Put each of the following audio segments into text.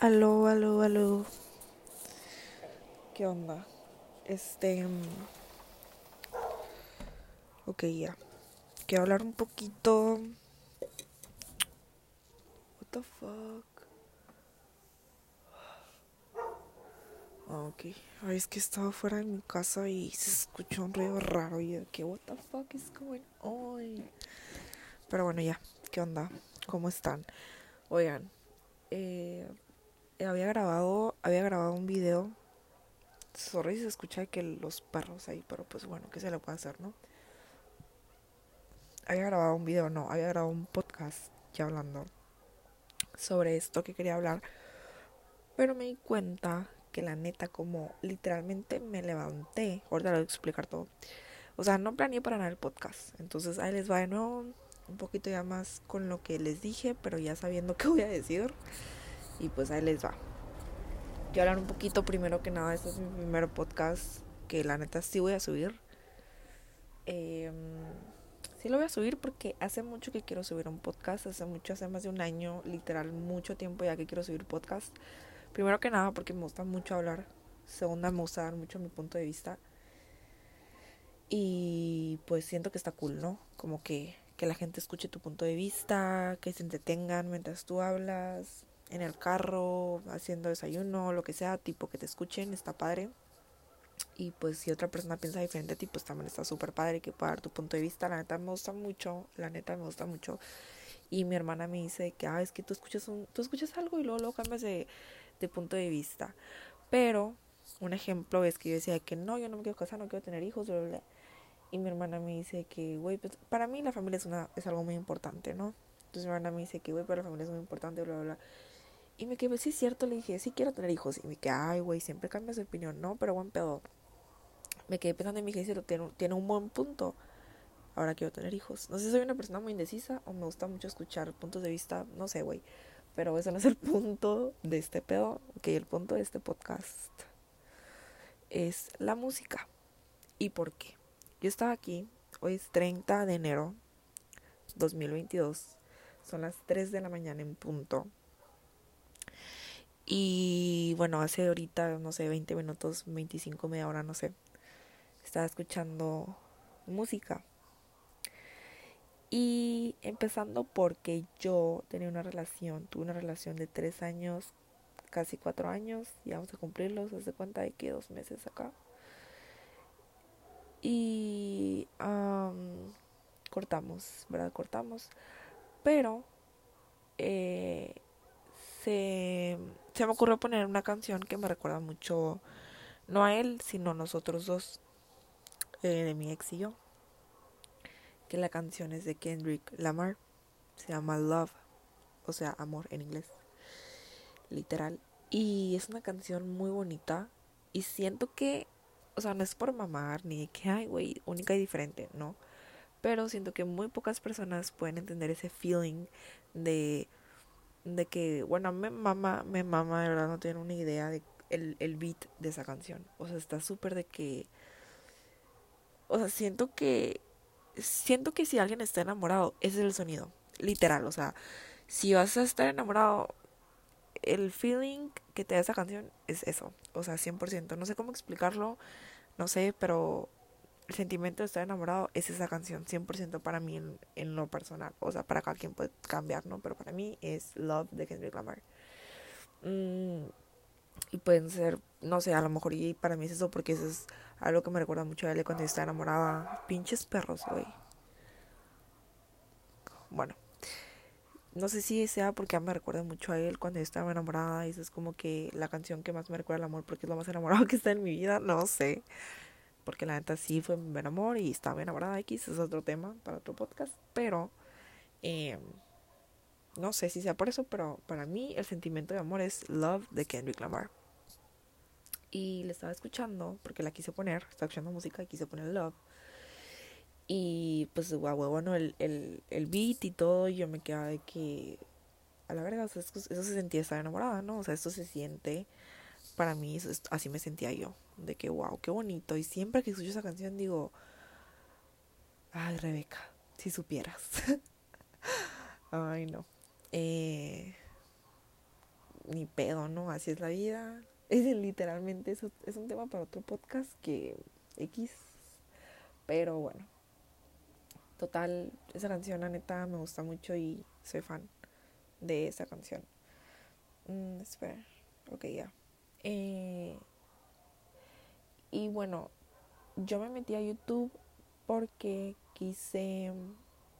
Aló, aló, aló. ¿Qué onda? Este. mm, Ok, ya. Quiero hablar un poquito. What the fuck? Ah. Ay, es que estaba fuera de mi casa y se escuchó un ruido raro. Y yo, ¿qué? What the fuck is going on? Pero bueno, ya. ¿Qué onda? ¿Cómo están? Oigan, eh, había grabado, había grabado un video. Sorry se escucha que los perros ahí, pero pues bueno, ¿qué se le puede hacer, no? Había grabado un video, no, había grabado un podcast ya hablando sobre esto que quería hablar. Pero me di cuenta que la neta, como literalmente me levanté, ahorita les voy a explicar todo. O sea, no planeé para nada el podcast. Entonces ahí les va de nuevo un poquito ya más con lo que les dije, pero ya sabiendo qué voy a decir. Y pues ahí les va. Quiero hablar un poquito primero que nada. Este es mi primer podcast que la neta sí voy a subir. Eh, sí lo voy a subir porque hace mucho que quiero subir un podcast. Hace mucho, hace más de un año, literal, mucho tiempo ya que quiero subir podcast. Primero que nada porque me gusta mucho hablar. Segunda, me gusta dar mucho mi punto de vista. Y pues siento que está cool, ¿no? Como que, que la gente escuche tu punto de vista, que se entretengan mientras tú hablas, en el carro, haciendo desayuno, lo que sea, tipo que te escuchen, está padre. Y pues si otra persona piensa diferente a pues también está súper padre que pueda dar tu punto de vista. La neta me gusta mucho, la neta me gusta mucho. Y mi hermana me dice que, ah, es que tú escuchas, un, tú escuchas algo y luego, luego cambias de, de punto de vista. Pero un ejemplo es que yo decía que no, yo no me quiero casar, no quiero tener hijos, bla, bla, bla. Y mi hermana me dice que, güey, pues para mí la familia es, una, es algo muy importante, ¿no? Entonces mi hermana me dice que, güey, para la familia es muy importante, bla, bla, bla. Y me quedé, sí es cierto, le dije, sí quiero tener hijos. Y me quedé, ay, güey, siempre cambias de opinión. No, pero buen pedo. Me quedé pensando y me dije, sí, tiene, tiene un buen punto. Ahora quiero tener hijos. No sé si soy una persona muy indecisa o me gusta mucho escuchar puntos de vista. No sé, güey. Pero eso no es el punto de este pedo. Ok, el punto de este podcast es la música. ¿Y por qué? Yo estaba aquí. Hoy es 30 de enero 2022. Son las 3 de la mañana en punto. Y bueno, hace ahorita, no sé, 20 minutos, 25, media hora, no sé. Estaba escuchando música. Y empezando porque yo tenía una relación, tuve una relación de 3 años, casi 4 años, y vamos a cumplirlos, hace cuenta de que dos meses acá. Y um, cortamos, ¿verdad? Cortamos. Pero eh, se, se me ocurrió poner una canción que me recuerda mucho, no a él, sino a nosotros dos, eh, de mi ex y yo. Que la canción es de Kendrick Lamar, se llama Love, o sea, amor en inglés, literal. Y es una canción muy bonita y siento que, o sea, no es por mamar ni que, ay, güey, única y diferente, no. Pero siento que muy pocas personas pueden entender ese feeling de de que, bueno, me mama, me mama, de verdad no tienen una idea de el, el beat de esa canción. O sea, está súper de que, o sea, siento que, siento que si alguien está enamorado, ese es el sonido, literal. O sea, si vas a estar enamorado, el feeling que te da esa canción es eso. O sea, 100%. No sé cómo explicarlo, no sé, pero el sentimiento de estar enamorado es esa canción, 100% para mí en, en, lo personal. O sea, para cada quien puede cambiar, ¿no? Pero para mí es Love de Kendrick Lamar. Mm, y pueden ser, no sé, a lo mejor y para mí es eso porque eso es algo que me recuerda mucho a él cuando yo estaba enamorada. Pinches perros, güey. Bueno. No sé si sea porque me recuerda mucho a él cuando yo estaba enamorada. Y eso es como que la canción que más me recuerda al amor porque es lo más enamorado que está en mi vida. No sé porque la neta sí fue mi buen amor y estaba enamorada X, es otro tema para otro podcast, pero eh, no sé si sea por eso, pero para mí el sentimiento de amor es Love de Kendrick Lamar. Y le estaba escuchando, porque la quise poner, estaba escuchando música y quise poner Love. Y pues, guau, bueno, el, el, el beat y todo, y yo me quedaba de que, a la verdad, o sea, eso se sentía estar enamorada, ¿no? O sea, esto se siente para mí eso, así me sentía yo, de que wow, qué bonito. Y siempre que escucho esa canción digo, ay Rebeca, si supieras. ay no. Eh, ni pedo, ¿no? Así es la vida. Es literalmente es un tema para otro podcast que X. Pero bueno. Total, esa canción, la neta, me gusta mucho y soy fan de esa canción. Mm, espera. Ok, ya. Eh, y bueno, yo me metí a YouTube porque quise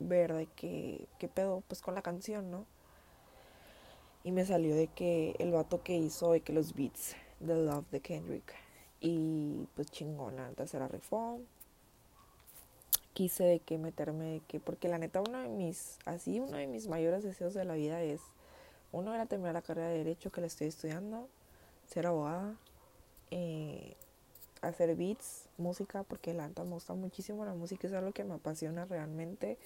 ver de qué, qué pedo pues con la canción, ¿no? Y me salió de que el vato que hizo de que los beats de Love de Kendrick. Y pues chingona, la tercera reform. Quise de que meterme de que, porque la neta uno de mis, así uno de mis mayores deseos de la vida es, uno era terminar la carrera de derecho que le estoy estudiando, ser abogada, eh, hacer beats, música, porque la neta me gusta muchísimo la música, es algo que me apasiona realmente.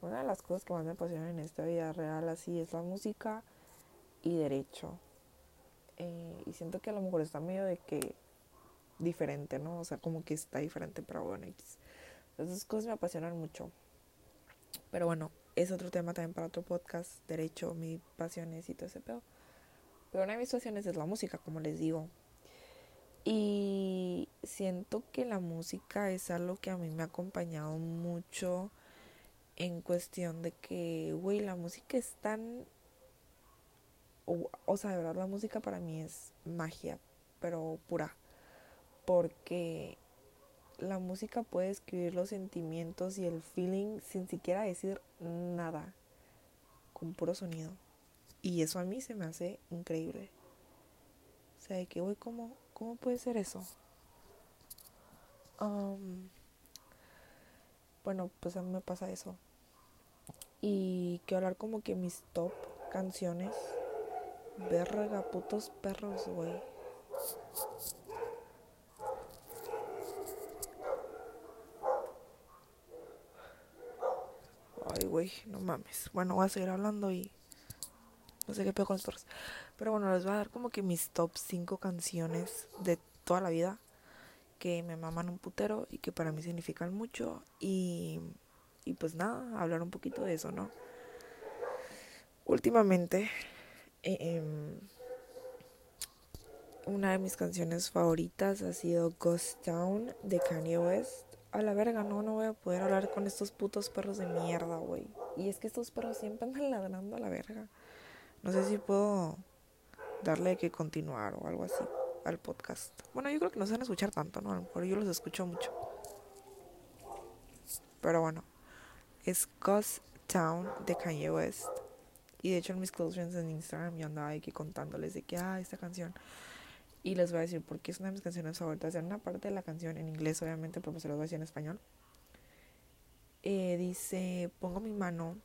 Una de las cosas que más me apasiona en esta vida real así es la música y derecho. Eh, y siento que a lo mejor está medio de que diferente, ¿no? O sea, como que está diferente, pero bueno, Esas cosas me apasionan mucho. Pero bueno, es otro tema también para otro podcast, derecho, mis pasiones y todo ese pedo. Pero una de mis pasiones es la música, como les digo. Y siento que la música es algo que a mí me ha acompañado mucho en cuestión de que, güey, la música es tan o, sea, de verdad la música para mí es magia, pero pura. Porque la música puede escribir los sentimientos y el feeling sin siquiera decir nada, con puro sonido. Y eso a mí se me hace increíble. O sea, de que, güey, ¿cómo, ¿cómo puede ser eso? bueno, pues a mí me pasa eso. Y quiero hablar como que mis top canciones Verga, putos perros, güey. Ay, güey, no mames. Bueno, voy a seguir hablando y no sé qué pedo con los perros. Pero bueno, les voy a dar como que mis top 5 canciones de toda la vida que me maman un putero y que para mí significan mucho. Y, y pues nada, hablar un poquito de eso, ¿no? Últimamente Em, una de mis canciones favoritas ha sido Ghost Town de Kanye West. A la verga, no, no voy a poder hablar con estos putos perros de mierda, güey. Y es que estos perros siempre andan ladrando a la verga. No sé si puedo darle que continuar o algo así al podcast. Bueno, yo creo que no se van a escuchar tanto, ¿no? A lo mejor yo los escucho mucho. Pero bueno, es Ghost Town de Kanye West. Y de hecho en mis close friends en Instagram yo andaba aquí contándoles de que, ah, esta canción. Y les voy a decir por qué es una de mis canciones favoritas. En una parte de la canción, en inglés obviamente, pero pues se los voy a decir en español. Eh, dice, pongo mi mano,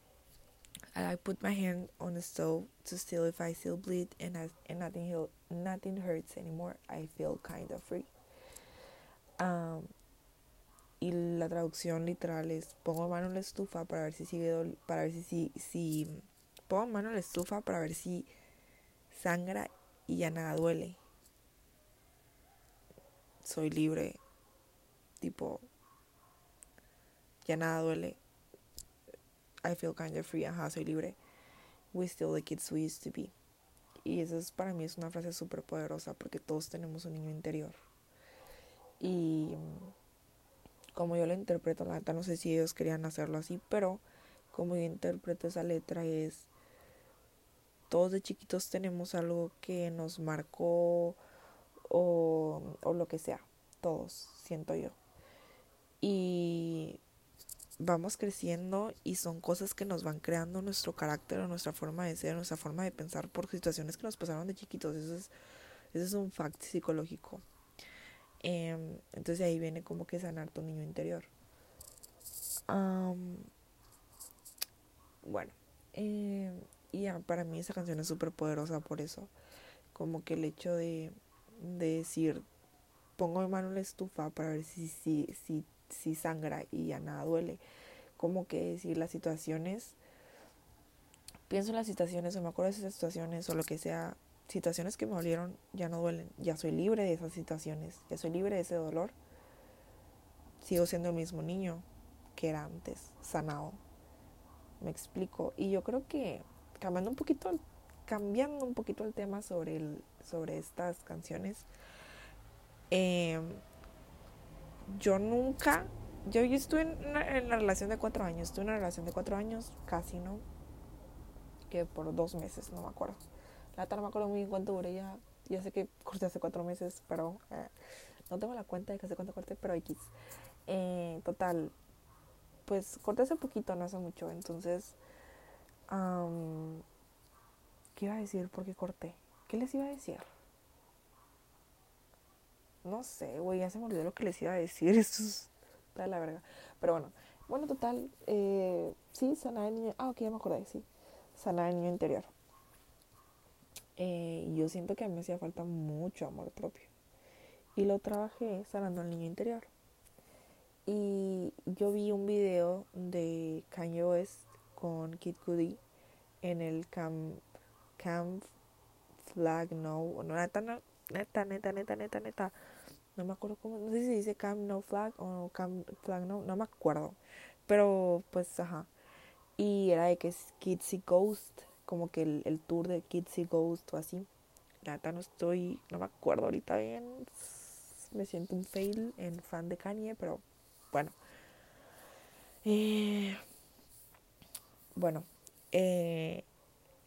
I put my hand on the stove to still if I still bleed and, and nothing, nothing hurts anymore. I feel kind of free. Um, y la traducción literal es, pongo mano en la estufa para ver si sigue, para ver si, si, si pongo mano a la estufa para ver si sangra y ya nada duele. Soy libre. Tipo, ya nada duele. I feel kind of free. Ajá, soy libre. We still the kids we used to be. Y eso es para mí es una frase súper poderosa porque todos tenemos un niño interior. Y como yo lo interpreto, la neta no sé si ellos querían hacerlo así, pero como yo interpreto esa letra es todos de chiquitos tenemos algo que nos marcó o, o lo que sea, todos, siento yo. Y vamos creciendo y son cosas que nos van creando nuestro carácter, nuestra forma de ser, nuestra forma de pensar por situaciones que nos pasaron de chiquitos. Eso es, eso es un fact psicológico. Em, entonces ahí viene como que sanar tu niño interior. bueno, eh, y para mí esa canción es súper poderosa por eso. Como que el hecho de, de decir, pongo mi mano en la estufa para ver si, si, si, si sangra y ya nada duele. Como que decir las situaciones, pienso en las situaciones o me acuerdo de esas situaciones o lo que sea, situaciones que me dolieron ya no duelen. Ya soy libre de esas situaciones, ya soy libre de ese dolor. Sigo siendo el mismo niño que era antes, sanado. Me explico. Y yo creo que cambiando un poquito cambiando un poquito el tema sobre, el, sobre estas canciones. Eh, yo nunca, yo, estuve en una, en relación de cuatro años, estuve en una relación de cuatro años, casi no, que por dos meses, no me acuerdo. La no me acuerdo muy bien cuánto duré ya, ya sé que corté hace cuatro meses, pero eh, no tengo la cuenta de que hace cuánto corté, pero X. Eh, total, pues corté hace poquito, no hace mucho, entonces, ¿qué iba a decir? ¿Por qué corté? ¿Qué les iba a decir? No sé, güey, ya se me olvidó lo que les iba a decir. Esto es la verga. Pero bueno, bueno, total, eh, sí, sanar el niño. Ah, ok, ya me acordé, sí. Sanar el niño interior. Eh, yo siento que a mí me hacía falta mucho amor propio. Y lo trabajé sanando al niño interior. Y yo vi un video de Kanye West con Kid Cudi en el Camp, camp Flag No. No, neta, neta, neta, neta, neta, neta no me acuerdo cómo, no sé si dice Camp No Flag o Camp Flag No, no me acuerdo. Pero pues, ajá. Y era de que es Kidsy Ghost, como que el, el tour de Kidsy Ghost o así. La no estoy, no me acuerdo ahorita bien. Me siento un fail en fan de Kanye, pero bueno. Eh, bueno, eh,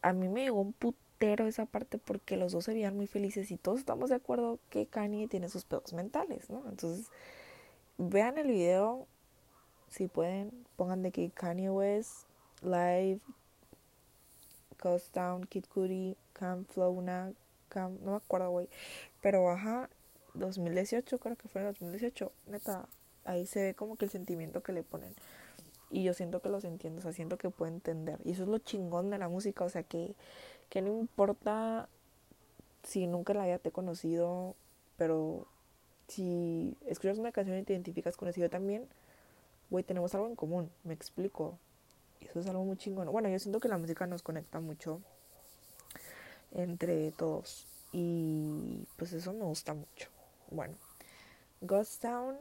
a mí me llegó un puto esa parte porque los dos se veían muy felices y todos estamos de acuerdo que Kanye tiene sus pedos mentales, ¿no? Entonces, vean el video, si pueden, pongan de que Kanye West, Live, Coast Down, Kid Cudi, Camp Flowna, Camp, no me acuerdo, güey, pero baja 2018, creo que fue en 2018, neta, ahí se ve como que el sentimiento que le ponen. Y yo siento que los entiendo, o sea, siento que puedo entender. Y eso es lo chingón de la música, o sea, que que no importa si nunca la haya te conocido, pero si escuchas una canción y te identificas con eso yo también, güey, tenemos algo en común, me explico. Eso es algo muy chingón. Bueno, yo siento que la música nos conecta mucho entre todos y pues eso me gusta mucho. Bueno, Ghost Town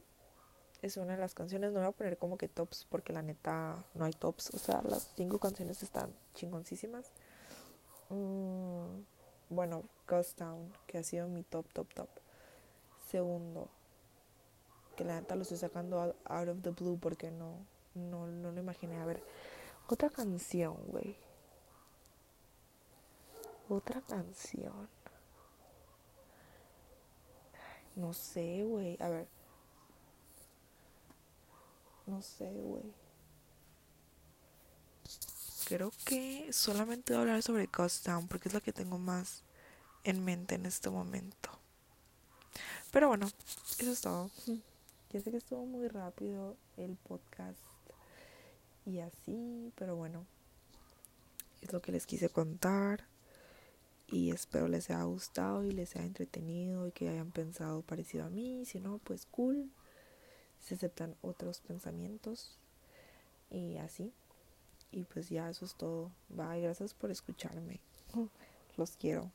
es una de las canciones, no voy a poner como que tops porque la neta no hay tops, o sea, las cinco canciones están chingoncísimas. Mm, bueno, Ghost Town, que ha sido mi top, top, top. Segundo, que la neta lo estoy sacando out of the blue porque no, no, no lo imaginé. A ver, otra canción, güey. Otra canción. No sé, güey. A ver. No sé, güey creo que solamente voy a hablar sobre Ghost Town porque es la que tengo más en mente en este momento. Pero bueno, eso es todo. Ya sé que estuvo muy rápido el podcast y así, pero bueno, es lo que les quise contar y espero les haya gustado y les haya entretenido y que hayan pensado parecido a mí. Si no, pues cool. Se aceptan otros pensamientos y así. Y pues ya eso es todo. Bye, gracias por escucharme. Los quiero.